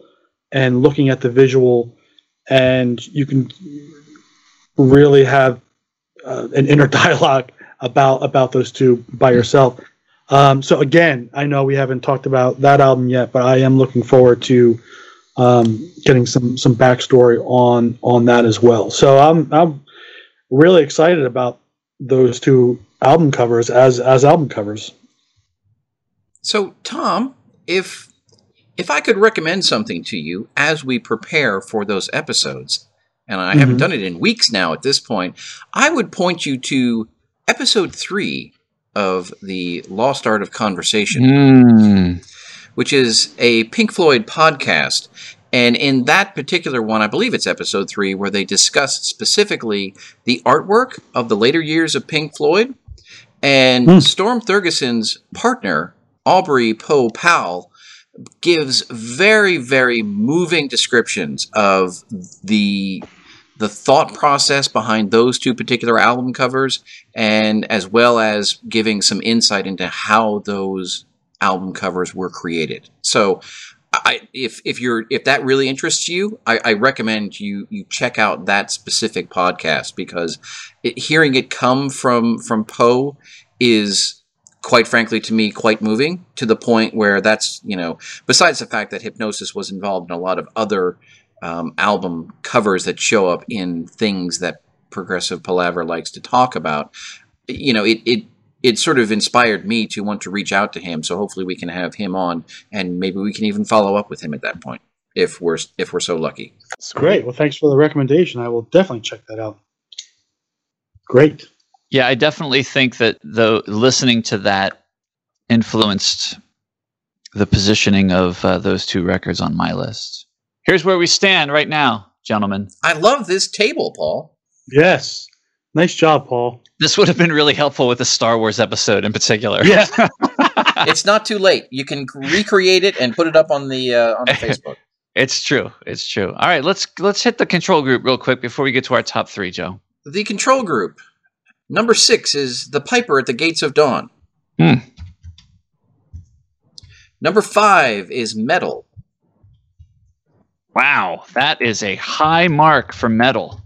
and looking at the visual, and you can really have uh, an inner dialogue about about those two by yourself. Um, so again, I know we haven't talked about that album yet, but I am looking forward to um, getting some some backstory on on that as well. So I'm I'm really excited about those two album covers as as album covers. So, Tom, if if I could recommend something to you as we prepare for those episodes, and I haven't Mhm. done it in weeks now at this point, I would point you to episode three of the Lost Art of Conversation. Mm. Which is a Pink Floyd podcast. And in that particular one, I believe it's episode three, where they discuss specifically the artwork of the later years of Pink Floyd. And Hmm. Storm Thorgerson's partner, Aubrey Po Powell, gives very, very moving descriptions of the the thought process behind those two particular album covers, and as well as giving some insight into how those album covers were created. So, I, if if you're if that really interests you, I, I recommend you you check out that specific podcast because it, hearing it come from from Po is quite frankly to me quite moving to the point where that's you know besides the fact that Hipgnosis was involved in a lot of other um, album covers that show up in things that progressive palaver likes to talk about you know it, it it sort of inspired me to want to reach out to him so hopefully we can have him on and maybe we can even follow up with him at that point if we're if we're so lucky It's great. Well, thanks for the recommendation. I will definitely check that out. Great. Yeah, I definitely think that though listening to that influenced the positioning of uh, those two records on my list. Here's where we stand right now, gentlemen. i love this table paul Yes. Nice job, Paul. This would have been really helpful with the Star Wars episode in particular. Yeah. it's not too late you can recreate it and put it up on the uh, on the facebook it's true. It's true. All right, let's let's hit the control group real quick before we get to our top three, Joe. the control group number six is the piper at the gates of dawn Hmm. Number five is Meddle. Wow, that is a high mark for Meddle.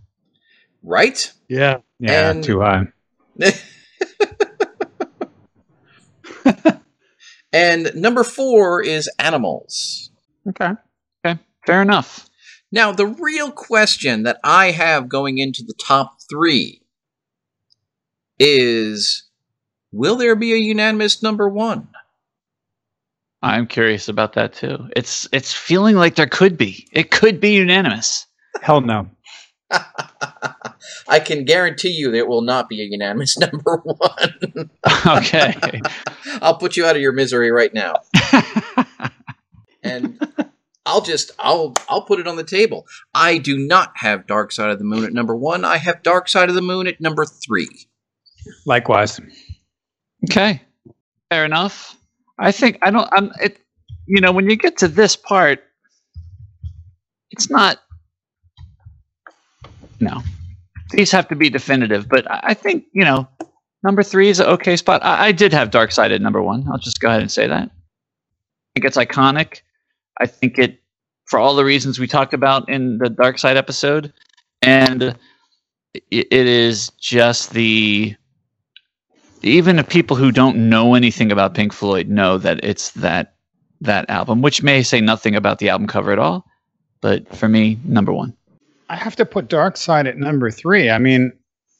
Right? Yeah. Yeah, And- too high. and number four is animals. Okay. Okay, fair enough. Now, the real question that I have going into the top three is will there be a unanimous number one? I'm curious about that too. It's it's feeling like there could be. It could be unanimous. Hell no. I can guarantee you there will not be a unanimous number one. okay. I'll put you out of your misery right now. And I'll just I'll I'll put it on the table. I do not have Dark Side of the Moon at number 1. I have Dark Side of the Moon at number 3. Likewise. okay. Fair enough. I think I don't I'm it you know, when you get to this part it's not no. These have to be definitive, but I think, you know, number three is an okay spot. I, I did have Dark Side at number one. I'll just go ahead and say that. I think it's iconic. I think it, for all the reasons we talked about in the Dark Side episode, and it, it is just the. Even the people who don't know anything about Pink Floyd know that it's that that album, which may say nothing about the album cover at all, but for me, number one. I have to put Dark Side at number three. I mean,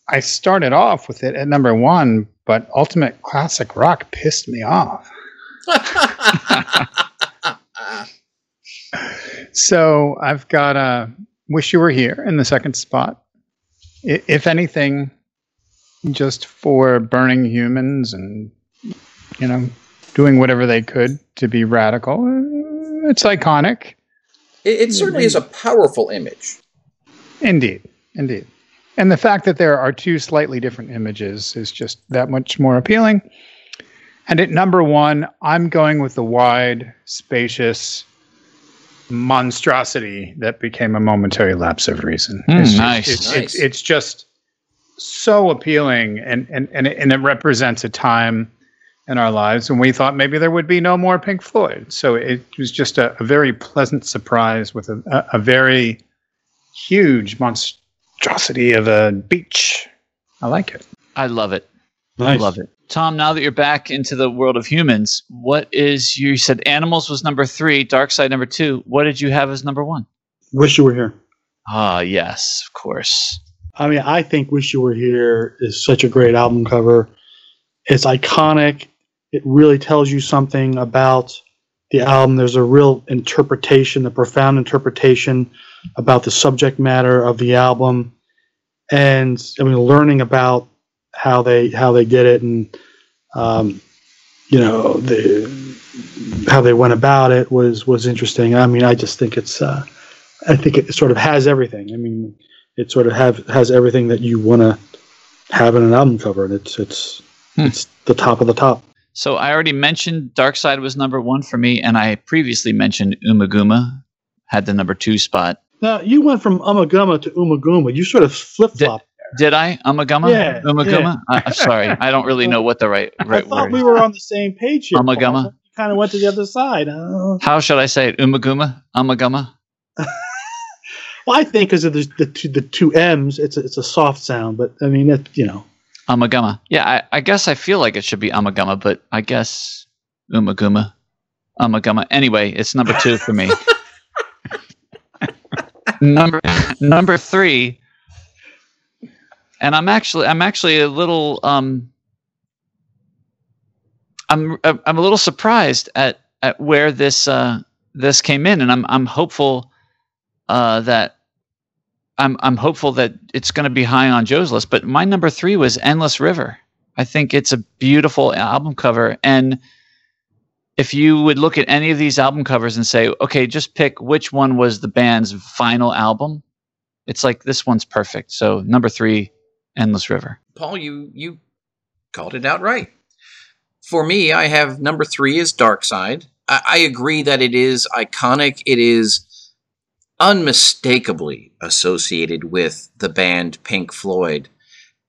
I started off with it at number one, but Ultimate Classic Rock pissed me off. So I've got uh, Wish You Were Here in the second spot. I- If anything, just for burning humans and, you know, doing whatever they could to be radical. It's iconic. It, it certainly is a powerful image. Indeed. Indeed. And the fact that there are two slightly different images is just that much more appealing. And at number one, I'm going with the wide, spacious monstrosity that became a momentary lapse of reason. Mm, it's, just- nice. it's, Nice. It's, it's just so appealing, and, and, and, it, and it represents a time in our lives when we thought maybe there would be no more Pink Floyd. So it was just a, a very pleasant surprise with a, a, a very huge monstrosity of a beach. I like it. I love it. Nice. Love it. Tom, now that you're back into the world of humans, what is you said animals was number three, dark side number two. What did you have as number one? Wish you were here. Ah, yes, of course. I mean, I think Wish You Were Here is such a great album cover. It's iconic. It really tells you something about the album. There's a real interpretation, a profound interpretation about the subject matter of the album. And I mean, learning about how they how they did it and um, you know the how they went about it was was interesting. I mean, I just think it's uh, I think it sort of has everything. I mean, it sort of have has everything that you want to have in an album cover, and it's it's Hmm. it's the top of the top. So I already mentioned Dark Side was number one for me, and I previously mentioned Ummagumma had the number two spot. Now you went from Ummagumma to Ummagumma. You sort of flip flop. Did I? Ummagumma? Yeah, Ummagumma? I, I'm sorry. I don't really know what the right right. I thought word we were on the same page here. Ummagumma? Paul. You kind of went to the other side. Uh, How should I say it? Ummagumma? Ummagumma? well, I think because of the, the two the two M's, it's a, it's a soft sound. But I mean, it, you know, Ummagumma. Yeah, I, I guess I feel like it should be Ummagumma, but I guess Ummagumma. Ummagumma. Anyway, it's number two for me. number number three. And I'm actually I'm actually a little um I'm I'm a little surprised at at where this uh this came in and I'm I'm hopeful uh that I'm I'm hopeful that it's going to be high on Joe's list, but my number three was Endless River. I think it's a beautiful album cover, and if you would look at any of these album covers and say, okay, just pick which one was the band's final album, it's like this one's perfect. So number three, Endless River. Paul, you you called it out right. For me, I have number three is Dark Side. I, I agree that it is iconic. It is unmistakably associated with the band Pink Floyd.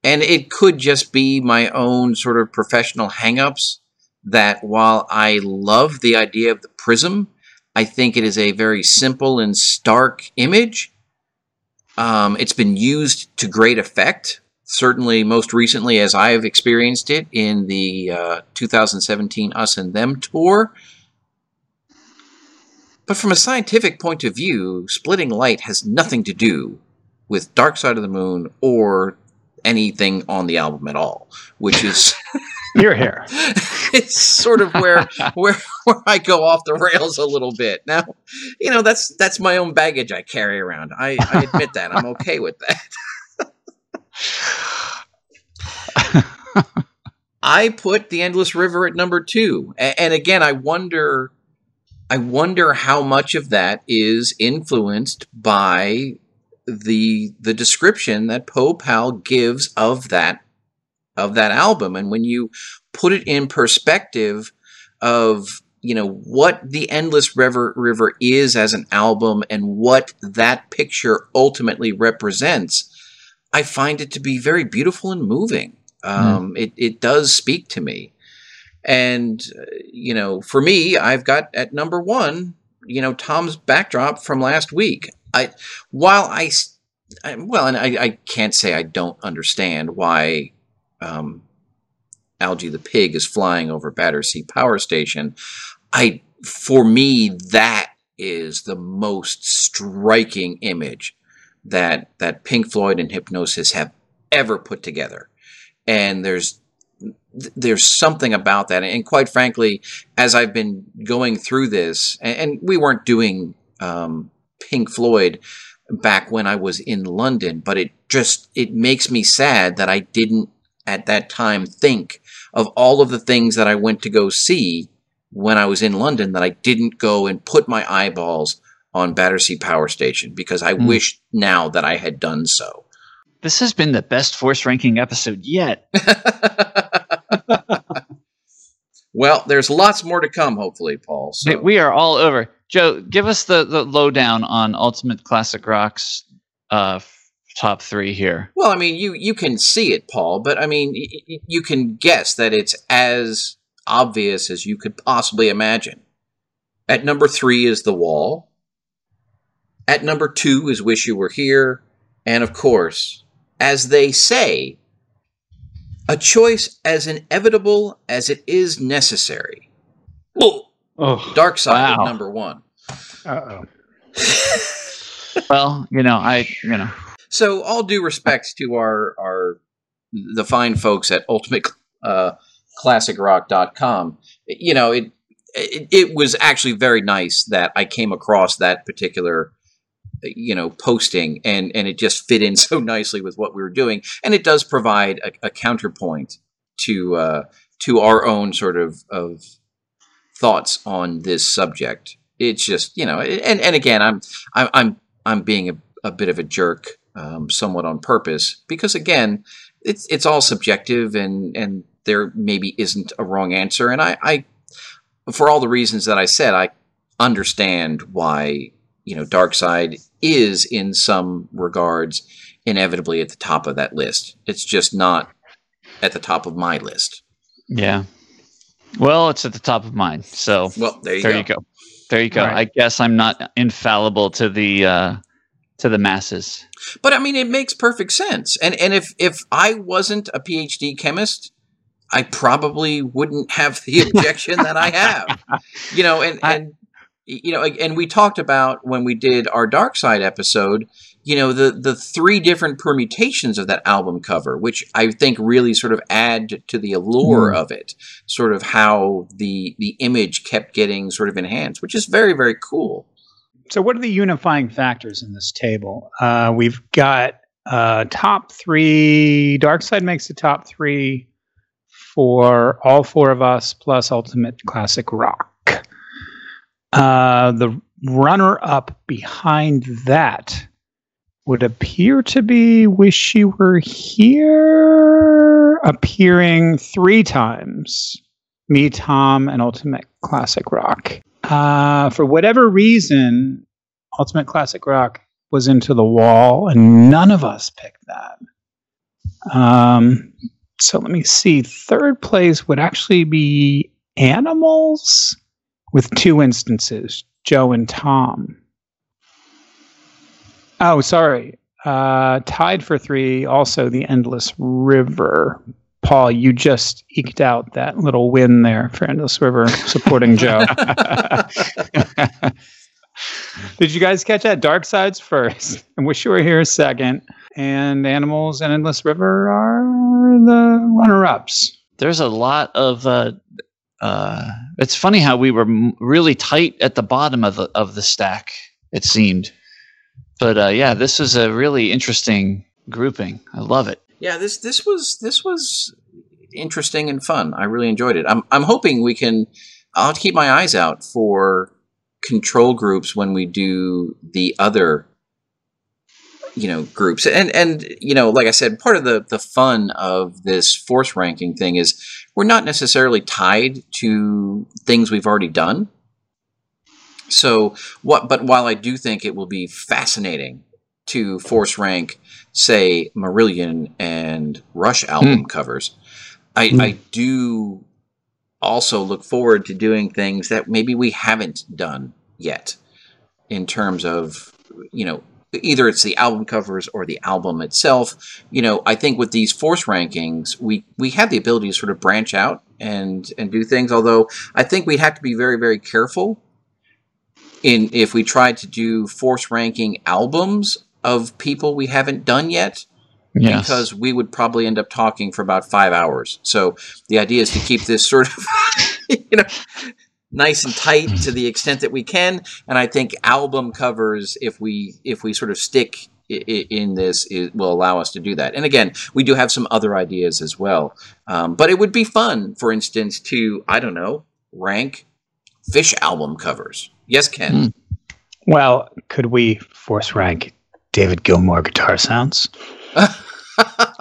And it could just be my own sort of professional hangups. that while I love the idea of the prism, I think it is a very simple and stark image. Um, it's been used to great effect, certainly most recently as I have experienced it in the uh, 2017 Us and Them tour. But from a scientific point of view, splitting light has nothing to do with Dark Side of the Moon or anything on the album at all, which is You're here. it's sort of where where where I go off the rails a little bit. Now, you know, that's that's my own baggage I carry around. I, I admit that. I'm okay with that. I put the Endless River at number two, A- and again, I wonder, I wonder how much of that is influenced by the the description that Po Powell gives of that of that album, and when you put it in perspective of you know what the Endless River River is as an album and what that picture ultimately represents, I find it to be very beautiful and moving. Um, It it does speak to me, and you know, for me, I've got at number one, you know, Tom's backdrop from last week. I while I, well, and I, I can't say I don't understand why um, Algie the pig is flying over Battersea Power Station. I for me that is the most striking image that that Pink Floyd and Hipgnosis have ever put together. And there's there's something about that and quite frankly as I've been going through this and, and we weren't doing um, Pink Floyd back when I was in London but it just it makes me sad that I didn't at that time think of all of the things that I went to go see when I was in London that I didn't go and put my eyeballs on Battersea Power Station because I Hmm. wish now that I had done so. This has been the best force ranking episode yet. well, there's lots more to come, hopefully, Paul. So. We are all over. Joe, give us the, the lowdown on Ultimate Classic Rock's uh, top three here. Well, I mean, you you can see it, Paul, but I mean, y- you can guess that it's as obvious as you could possibly imagine. At number three is The Wall. At number two is Wish You Were Here. And of course, as they say, a choice as inevitable as it is necessary. Oh, Oh, Dark Side Wow. number one. Uh oh. Well, you know, I, you know, So, all due respect to our our the fine folks at Ultimate uh, ClassicRock.com, you know, it, it it was actually very nice that I came across that particular you know posting and and it just fit in so nicely with what we were doing. And it does provide a, a counterpoint to uh to our own sort of of thoughts on this subject. It's just you know and and again i'm i'm i'm, I'm being a, a bit of a jerk um, somewhat on purpose because again it's it's all subjective and and there maybe isn't a wrong answer. And i i for all the reasons that i said i understand why you know dark side is in some regards inevitably at the top of that list it's just not at the top of my list yeah. Well, it's at the top of mine. So well there you there go you go. There you go. All right. I guess I'm not infallible to the uh, to the masses. But I mean, it makes perfect sense. And and if if I wasn't a PhD chemist, I probably wouldn't have the objection that I have. You know, and I- and you know, and we talked about when we did our Dark Side episode. You know, the the three different permutations of that album cover, which I think really sort of add to the allure of it. Sort of how the the image kept getting sort of enhanced, which is very very cool. So, what are the unifying factors in this table? Uh, we've got uh, top three. Dark Side makes the top three for all four of us, plus Ultimate Classic Rock. Uh, the runner up behind that would appear to be Wish You Were Here, appearing three times. Me, Tom, and Ultimate Classic Rock. Uh, for whatever reason, Ultimate Classic Rock was into the wall, and none of us picked that. Um, so let me see. Third place would actually be animals with two instances, Joe and Tom. Oh, sorry. Uh, tied for three, also the Endless River. Paul, you just eked out that little win there for Endless River supporting Joe. Did you guys catch that? Dark Sides first, and Wish You Were Here second, and Animals and Endless River are the runner-ups. There's a lot of. Uh, uh, it's funny how we were really tight at the bottom of the of the stack. It seemed, but uh, yeah, this is a really interesting grouping. I love it. Yeah, this this was this was interesting and fun. I really enjoyed it. I'm I'm hoping we can. I'll keep my eyes out for control groups when we do the other you know groups and and you know like i said part of the the fun of this force ranking thing is we're not necessarily tied to things we've already done so what but while i do think it will be fascinating to force rank say marillion and rush album covers i Hmm. i do also look forward to doing things that maybe we haven't done yet in terms of you know either it's the album covers or the album itself you know i think with these force rankings we we have the ability to sort of branch out and and do things although i think we'd have to be very very careful in if we tried to do force ranking albums of people we haven't done yet Yes. because we would probably end up talking for about five hours. So the idea is to keep this sort of, you know, nice and tight to the extent that we can. And I think album covers, if we if we sort of stick i- i- in this, it will allow us to do that. And again, we do have some other ideas as well. Um, but it would be fun, for instance, to I don't know, rank fish album covers. Yes, Ken. Hmm. Well, could we force rank David Gilmour guitar sounds?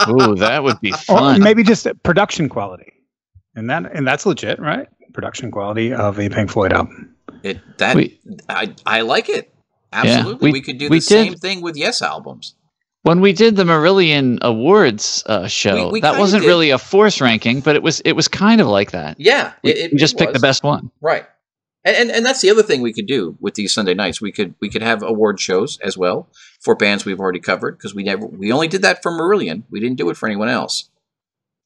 Ooh, that would be fun. Or fun. maybe just production quality. And that and that's legit, right? Production quality of a Pink Floyd album. It that We- I I like it. Absolutely, we- we, could do we the same thing with Yes albums. when we did the Marillion Awards uh, show, We- we that wasn't did. really a force ranking, but it was it was kind of like that. Yeah, We, it, it- we just it picked the best one. Right. And, and and that's the other thing we could do with these Sunday nights. We could we could have award shows as well for bands we've already covered because we never we only did that for Marillion. We didn't do it for anyone else.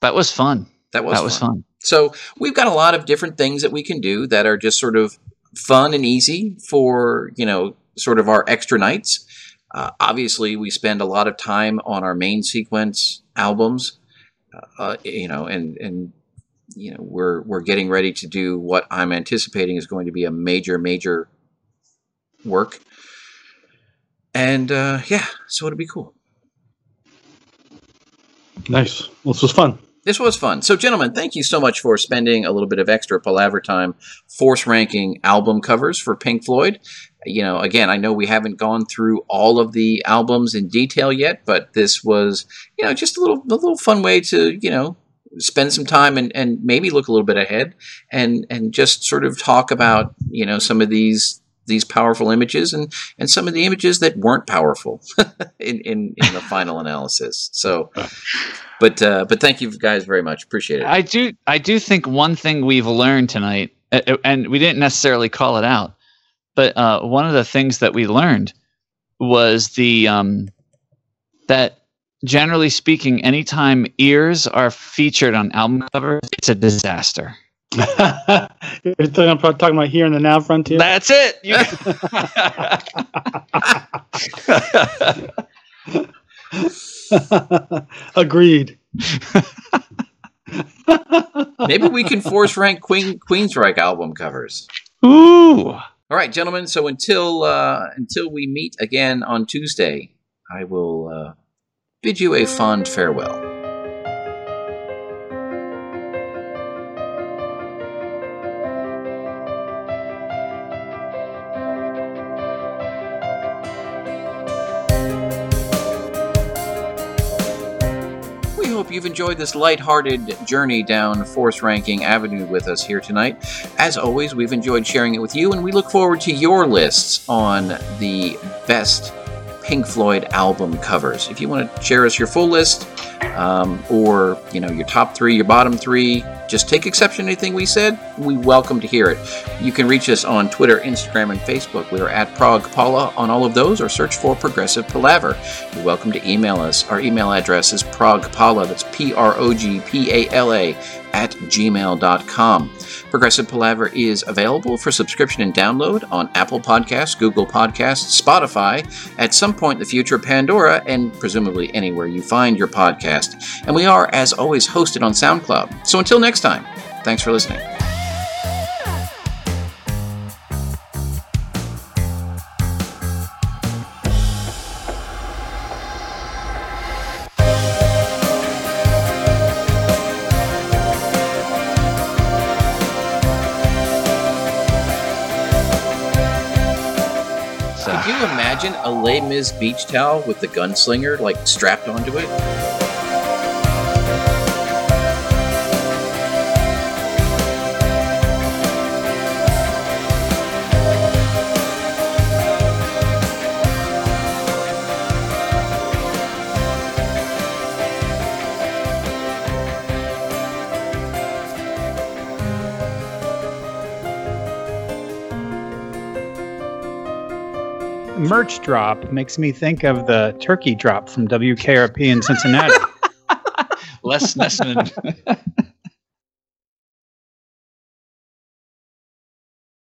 That was fun. That was that was fun. So we've got a lot of different things that we can do that are just sort of fun and easy for you know sort of our extra nights. Uh, obviously, we spend a lot of time on our main sequence albums, uh, you know, and and you know we're we're getting ready to do what I'm anticipating is going to be a major major work. And uh, yeah, so it'll be cool. Nice. Well, this was fun. This was fun. So, gentlemen, thank you so much for spending a little bit of extra palaver time force ranking album covers for Pink Floyd. You know, again, I know we haven't gone through all of the albums in detail yet, but this was, you know, just a little, a little fun way to, you know, spend some time and, and maybe look a little bit ahead and and just sort of talk about, you know, some of these these powerful images and and some of the images that weren't powerful in, in in the final analysis. So, but uh, but thank you guys very much. Appreciate it. I do I do think one thing we've learned tonight, and we didn't necessarily call it out, but uh, one of the things that we learned was the um, that generally speaking, anytime ears are featured on album covers, it's a disaster. You're talking about, talking about here in the now frontier. That's it. You- Agreed. Maybe we can force rank Queen Queensryche album covers. Ooh. All right, gentlemen. So until uh, until we meet again on Tuesday, I will uh, bid you a fond farewell. You've enjoyed this lighthearted journey down Force Ranking Avenue with us here tonight. As always, we've enjoyed sharing it with you, and we look forward to your lists on the best Pink Floyd album covers. If you want to share us your full list, um, or you know your top three, your bottom three, just take exception to anything we said. We welcome to hear it. You can reach us on Twitter, Instagram, and Facebook. We are at progpala on all of those, or search for Progressive Palaver. You're welcome to email us. Our email address is progpala. That's P R O G P A L A at gmail.com. Progressive Palaver is available for subscription and download on Apple Podcasts, Google Podcasts, Spotify, at some point in the future, Pandora, and presumably anywhere you find your podcast. And we are, as always, hosted on SoundCloud. So until next time, thanks for listening. Les Mis beach towel with the gunslinger like strapped onto it? Merch drop makes me think of the turkey drop from WKRP in Cincinnati. Les Nessman.